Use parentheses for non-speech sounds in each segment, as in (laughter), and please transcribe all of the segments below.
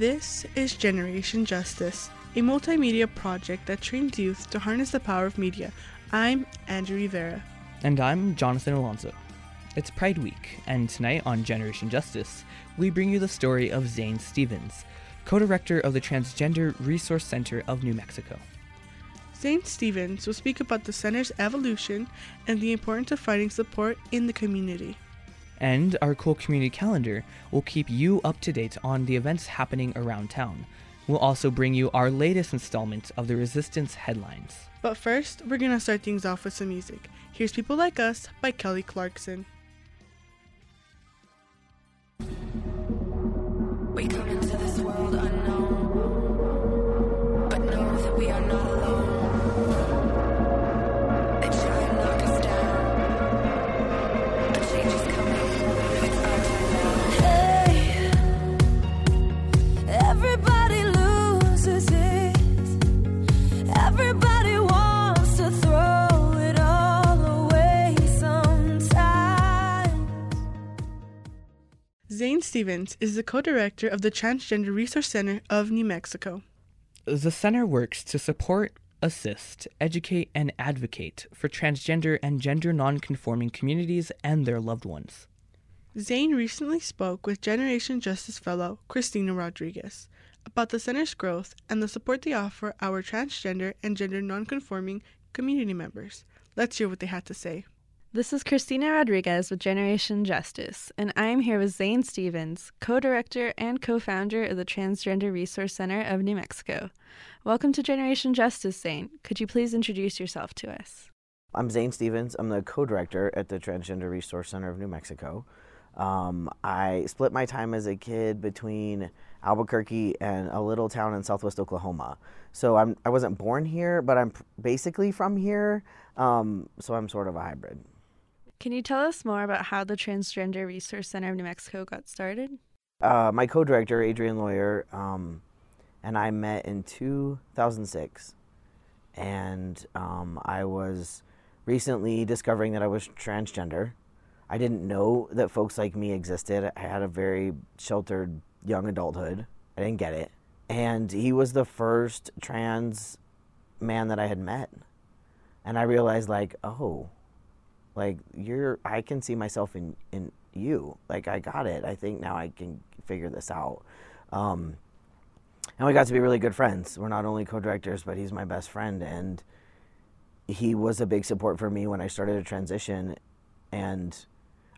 This is Generation Justice, a multimedia project that trains youth to harness the power of media. I'm Andrew Rivera. And I'm Jonathan Alonso. It's Pride Week, and tonight on Generation Justice, we bring you the story of Zane Stevens, co director of the Transgender Resource Center of New Mexico. Zane Stevens will speak about the center's evolution and the importance of finding support in the community. And our cool community calendar will keep you up to date on the events happening around town. We'll also bring you our latest installment of the Resistance headlines. But first, we're going to start things off with some music. Here's People Like Us by Kelly Clarkson. Zane Stevens is the co director of the Transgender Resource Center of New Mexico. The center works to support, assist, educate, and advocate for transgender and gender nonconforming communities and their loved ones. Zane recently spoke with Generation Justice Fellow Christina Rodriguez about the center's growth and the support they offer our transgender and gender nonconforming community members. Let's hear what they had to say. This is Christina Rodriguez with Generation Justice, and I'm here with Zane Stevens, co director and co founder of the Transgender Resource Center of New Mexico. Welcome to Generation Justice, Zane. Could you please introduce yourself to us? I'm Zane Stevens. I'm the co director at the Transgender Resource Center of New Mexico. Um, I split my time as a kid between Albuquerque and a little town in southwest Oklahoma. So I'm, I wasn't born here, but I'm basically from here. Um, so I'm sort of a hybrid. Can you tell us more about how the Transgender Resource Center of New Mexico got started? Uh, my co director, Adrian Lawyer, um, and I met in 2006. And um, I was recently discovering that I was transgender. I didn't know that folks like me existed. I had a very sheltered young adulthood. I didn't get it. And he was the first trans man that I had met. And I realized, like, oh, like you're, I can see myself in, in you. Like, I got it. I think now I can figure this out. Um, and we got to be really good friends. We're not only co-directors, but he's my best friend, and he was a big support for me when I started a transition, and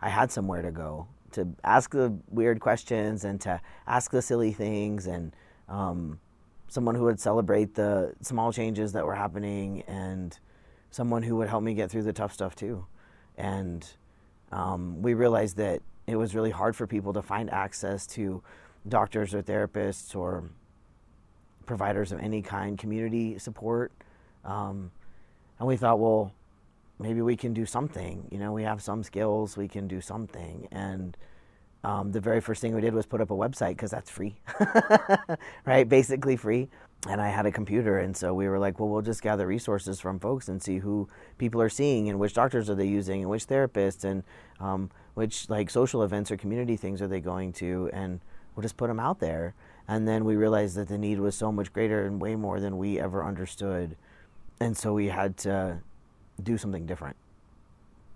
I had somewhere to go to ask the weird questions and to ask the silly things, and um, someone who would celebrate the small changes that were happening, and someone who would help me get through the tough stuff too. And um, we realized that it was really hard for people to find access to doctors or therapists or providers of any kind, community support. Um, and we thought, well, maybe we can do something. You know, we have some skills, we can do something. And um, the very first thing we did was put up a website because that's free, (laughs) right? Basically free. And I had a computer, and so we were like, well, we'll just gather resources from folks and see who people are seeing and which doctors are they using and which therapists and um, which like social events or community things are they going to, and we'll just put them out there. And then we realized that the need was so much greater and way more than we ever understood. And so we had to do something different.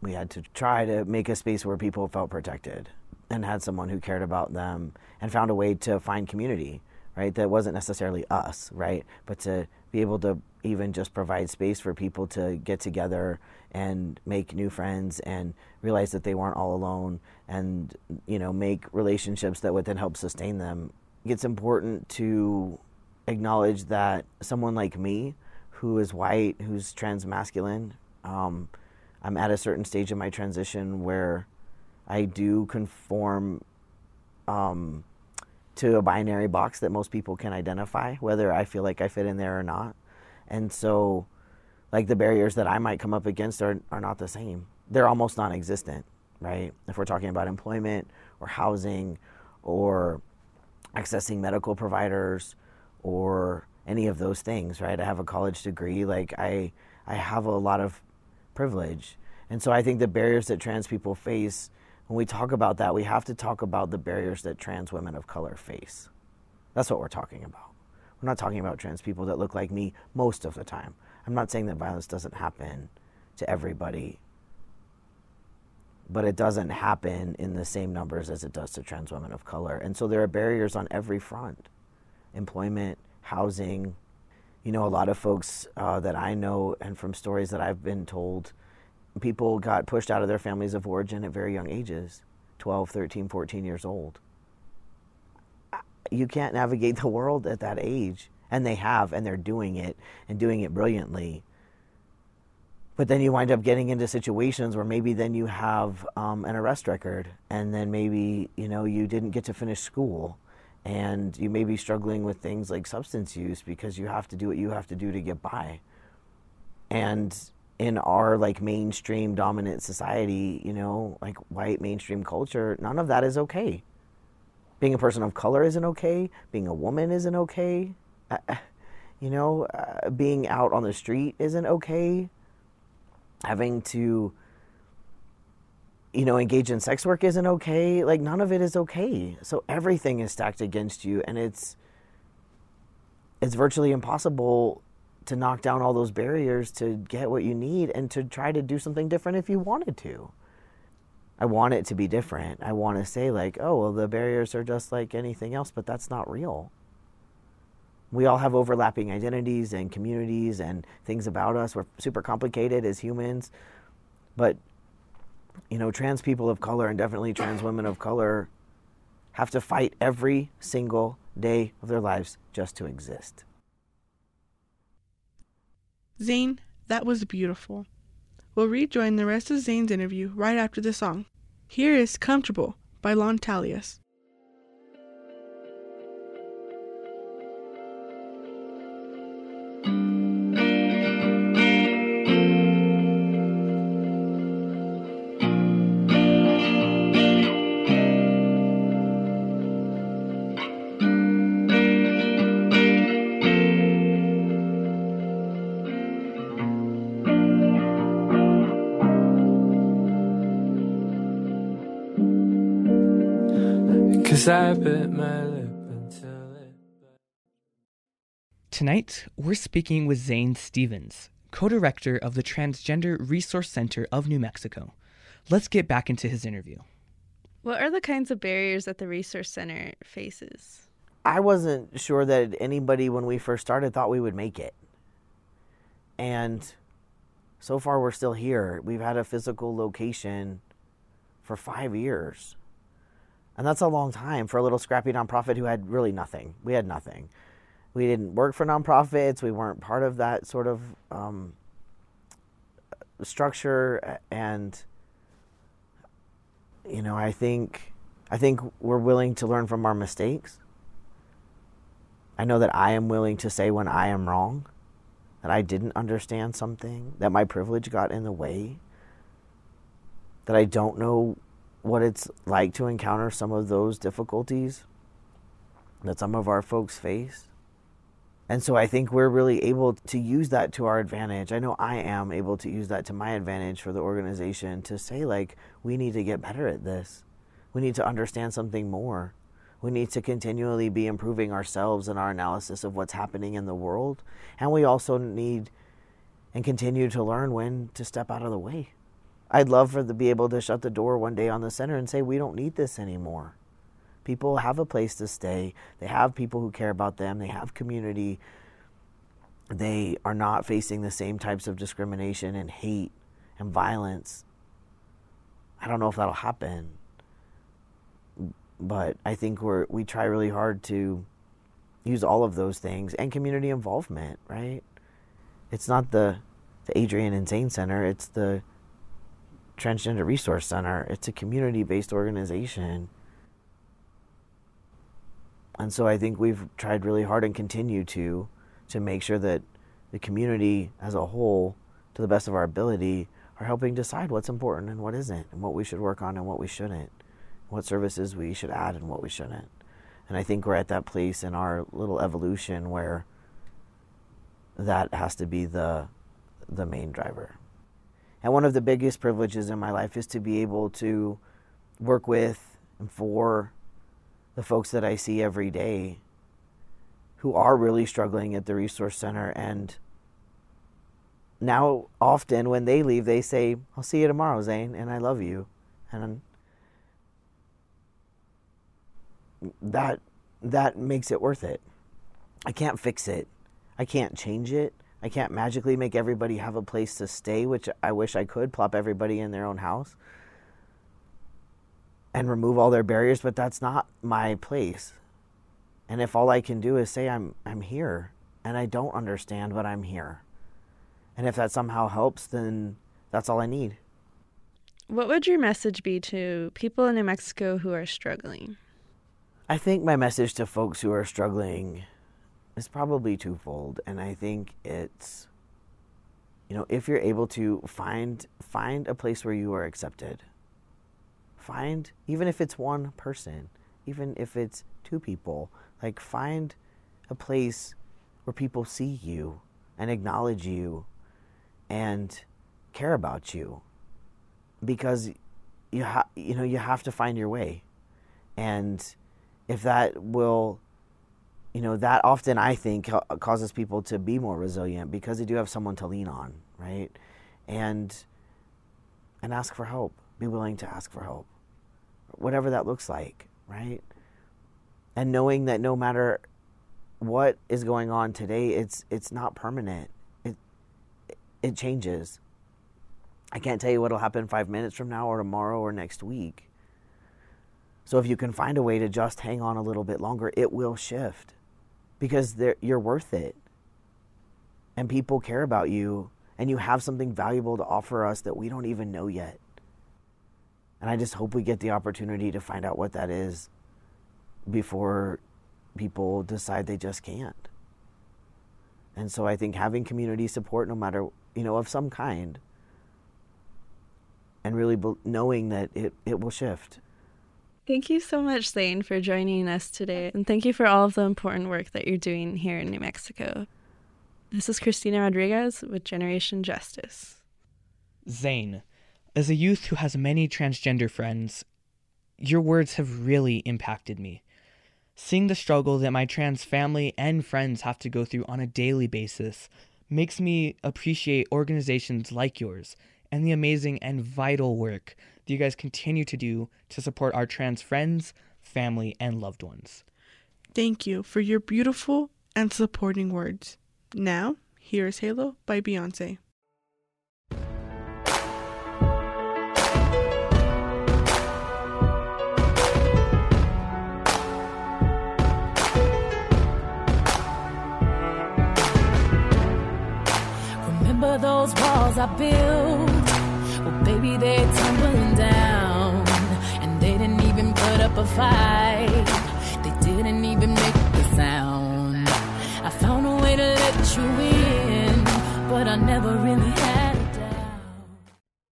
We had to try to make a space where people felt protected and had someone who cared about them and found a way to find community, right? That wasn't necessarily us, right? But to be able to even just provide space for people to get together and make new friends and realize that they weren't all alone and, you know, make relationships that would then help sustain them it's important to acknowledge that someone like me, who is white, who's trans masculine, um, I'm at a certain stage in my transition where I do conform um, to a binary box that most people can identify, whether I feel like I fit in there or not. And so, like, the barriers that I might come up against are, are not the same. They're almost non existent, right? If we're talking about employment or housing or accessing medical providers or any of those things, right? I have a college degree, like I I have a lot of privilege. And so I think the barriers that trans people face when we talk about that, we have to talk about the barriers that trans women of color face. That's what we're talking about. We're not talking about trans people that look like me most of the time. I'm not saying that violence doesn't happen to everybody, but it doesn't happen in the same numbers as it does to trans women of color. And so there are barriers on every front employment, housing. You know, a lot of folks uh, that I know, and from stories that I've been told, people got pushed out of their families of origin at very young ages 12, 13, 14 years old. You can't navigate (laughs) the world at that age. And they have, and they're doing it, and doing it brilliantly. But then you wind up getting into situations where maybe then you have um, an arrest record, and then maybe you know you didn't get to finish school, and you may be struggling with things like substance use because you have to do what you have to do to get by. And in our like mainstream dominant society, you know, like white mainstream culture, none of that is okay. Being a person of color isn't okay. Being a woman isn't okay. Uh, you know, uh, being out on the street isn't okay. Having to, you know, engage in sex work isn't okay. Like, none of it is okay. So everything is stacked against you, and it's it's virtually impossible to knock down all those barriers to get what you need and to try to do something different if you wanted to. I want it to be different. I want to say, like, oh, well, the barriers are just like anything else, but that's not real. We all have overlapping identities and communities and things about us. We're super complicated as humans. But, you know, trans people of color and definitely trans women of color have to fight every single day of their lives just to exist. Zane, that was beautiful. We'll rejoin the rest of Zane's interview right after the song. Here is Comfortable by Lon Talius. I bit my lip until it. Tonight, we're speaking with Zane Stevens, co director of the Transgender Resource Center of New Mexico. Let's get back into his interview. What are the kinds of barriers that the Resource Center faces? I wasn't sure that anybody, when we first started, thought we would make it. And so far, we're still here. We've had a physical location for five years. And that's a long time for a little scrappy nonprofit who had really nothing. We had nothing. We didn't work for nonprofits. We weren't part of that sort of um, structure. And, you know, I think, I think we're willing to learn from our mistakes. I know that I am willing to say when I am wrong, that I didn't understand something, that my privilege got in the way, that I don't know what it's like to encounter some of those difficulties that some of our folks face. And so I think we're really able to use that to our advantage. I know I am able to use that to my advantage for the organization to say, like, we need to get better at this. We need to understand something more. We need to continually be improving ourselves and our analysis of what's happening in the world. And we also need and continue to learn when to step out of the way. I'd love for to be able to shut the door one day on the center and say, we don't need this anymore. People have a place to stay. They have people who care about them. They have community. They are not facing the same types of discrimination and hate and violence. I don't know if that'll happen. But I think we're we try really hard to use all of those things and community involvement, right? It's not the the Adrian and Zane Center, it's the Transgender Resource Center. It's a community based organization. And so I think we've tried really hard and continue to to make sure that the community as a whole, to the best of our ability, are helping decide what's important and what isn't, and what we should work on and what we shouldn't, what services we should add and what we shouldn't. And I think we're at that place in our little evolution where that has to be the the main driver. And one of the biggest privileges in my life is to be able to work with and for the folks that I see every day who are really struggling at the resource center. And now often when they leave they say i'll see you tomorrow zane and i love you. And that that makes it worth it. I can't fix it. I can't change it i can't magically make everybody have a place to stay which i wish i could plop everybody in their own house and remove all their barriers but that's not my place and if all i can do is say i'm i'm here and i don't understand but i'm here and if that somehow helps, then that's all I need. What would your message be to people in New Mexico who are struggling? I think my message to folks who are struggling is probably twofold, and I think it's you know, if you're able to find find a place where you are accepted. Find even if it's one person, even if it's two people, like find a place where people see you and acknowledge you and care about you because you ha- you know you have to find your way and if that will you know that often i think causes people to be more resilient because they do have someone to lean on right? And and ask for help. Be willing to ask for help. Whatever that looks like right? And knowing that no matter what is going on today it's it's not permanent. It it changes. I can't tell you what'll happen five minutes from now or tomorrow or next week. So if you can find a way to just hang on a little bit longer, it will shift because you're worth it. And people care about you, and you have something valuable to offer us that we don't even know yet. And I just hope we get the opportunity to find out what that is before people decide they just can't. And so I think having community support, no matter you know, of some kind. And really be- knowing that it, it will shift. Thank you so much, Zane, for joining us today. And thank you for all of the important work that you're doing here in New Mexico. This is Christina Rodriguez with Generation Justice. Zane, as a youth who has many transgender friends, your words have really impacted me. Seeing the struggle that my trans family and friends have to go through on a daily basis makes me appreciate organizations like yours and the amazing and vital work that you guys continue to do to support our trans friends, family, and loved ones. Thank you for your beautiful and supporting words. Now, here is Halo by Beyonce. Remember those walls I built? Well, baby, they're tumbling up a fight. They didn't even make a sound. I found a way to let you in, but I never really had a doubt.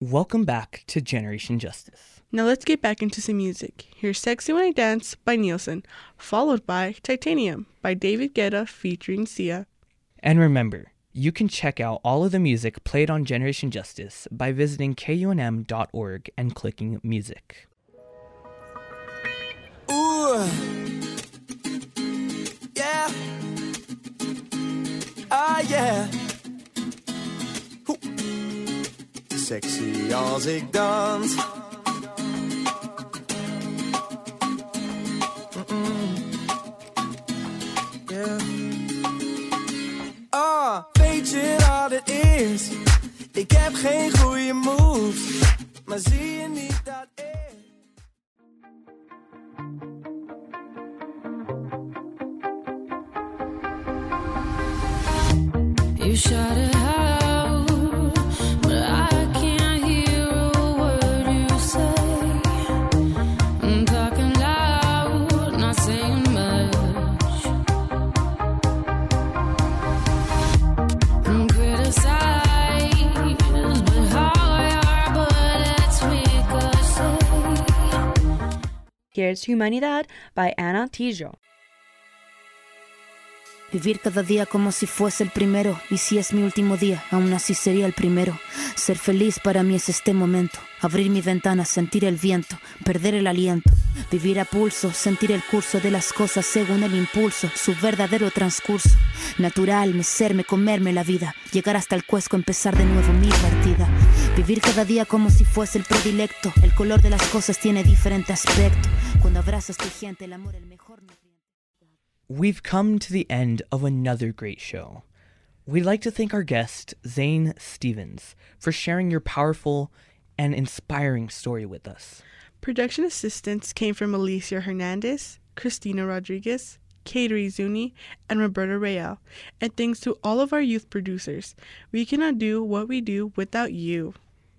Welcome back to Generation Justice. Now let's get back into some music. Here's Sexy When I Dance by Nielsen, followed by Titanium by David Guetta featuring Sia. And remember, you can check out all of the music played on Generation Justice by visiting kunm.org and clicking music. Ooh. Yeah. Ah, yeah. Sexy als ik dans. Ah, weet je wat het is? Ik heb geen goede moves. Maar zie Humanidad by Ana Tijo. Vivir cada día como si fuese el primero, y si es mi último día, aún así sería el primero. Ser feliz para mí es este momento, abrir mi ventana, sentir el viento, perder el aliento, vivir a pulso, sentir el curso de las cosas según el impulso, su verdadero transcurso. Natural, mecerme, comerme la vida, llegar hasta el cuesco, empezar de nuevo mi partida. Vivir cada día como si fuese el predilecto, el color de las cosas tiene diferente aspecto. Cuando abrazas tu gente, el amor el mejor nutriente. We've come to the end of another great show. We'd like to thank our guest, Zane Stevens, for sharing your powerful and inspiring story with us. Production assistance came from Alicia Hernandez, Christina Rodriguez, Kateri Zuni, and Roberta Real. And thanks to all of our youth producers. We cannot do what we do without you.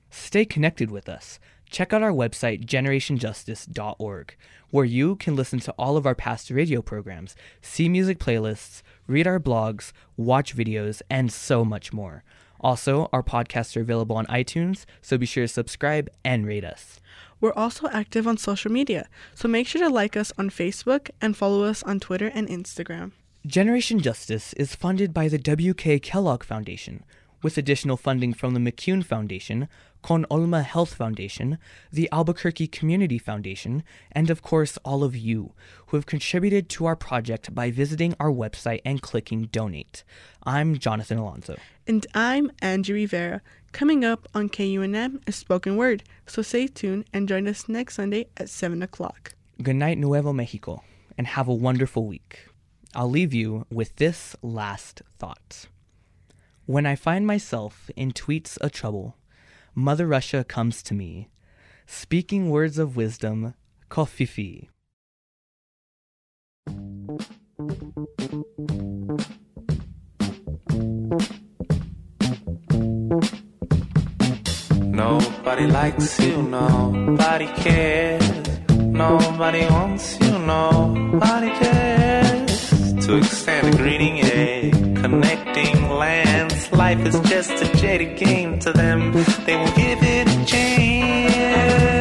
Stay connected with us. Check out our website, generationjustice.org, where you can listen to all of our past radio programs, see music playlists, read our blogs, watch videos, and so much more. Also, our podcasts are available on iTunes, so be sure to subscribe and rate us. We're also active on social media, so make sure to like us on Facebook and follow us on Twitter and Instagram. Generation Justice is funded by the W.K. Kellogg Foundation, with additional funding from the McCune Foundation, Con Alma Health Foundation, the Albuquerque Community Foundation, and of course all of you who have contributed to our project by visiting our website and clicking donate. I'm Jonathan Alonso. And I'm Angie Rivera. Coming up on KUNM is Spoken Word, so stay tuned and join us next Sunday at 7 o'clock. Good night, Nuevo Mexico, and have a wonderful week. I'll leave you with this last thought. When I find myself in tweets of trouble, Mother Russia comes to me, speaking words of wisdom, kofifi. Nobody likes you, nobody cares. Nobody wants you, nobody cares. To extend a greeting, a connecting lands. Life is just a jaded game to them. They will give it a chance.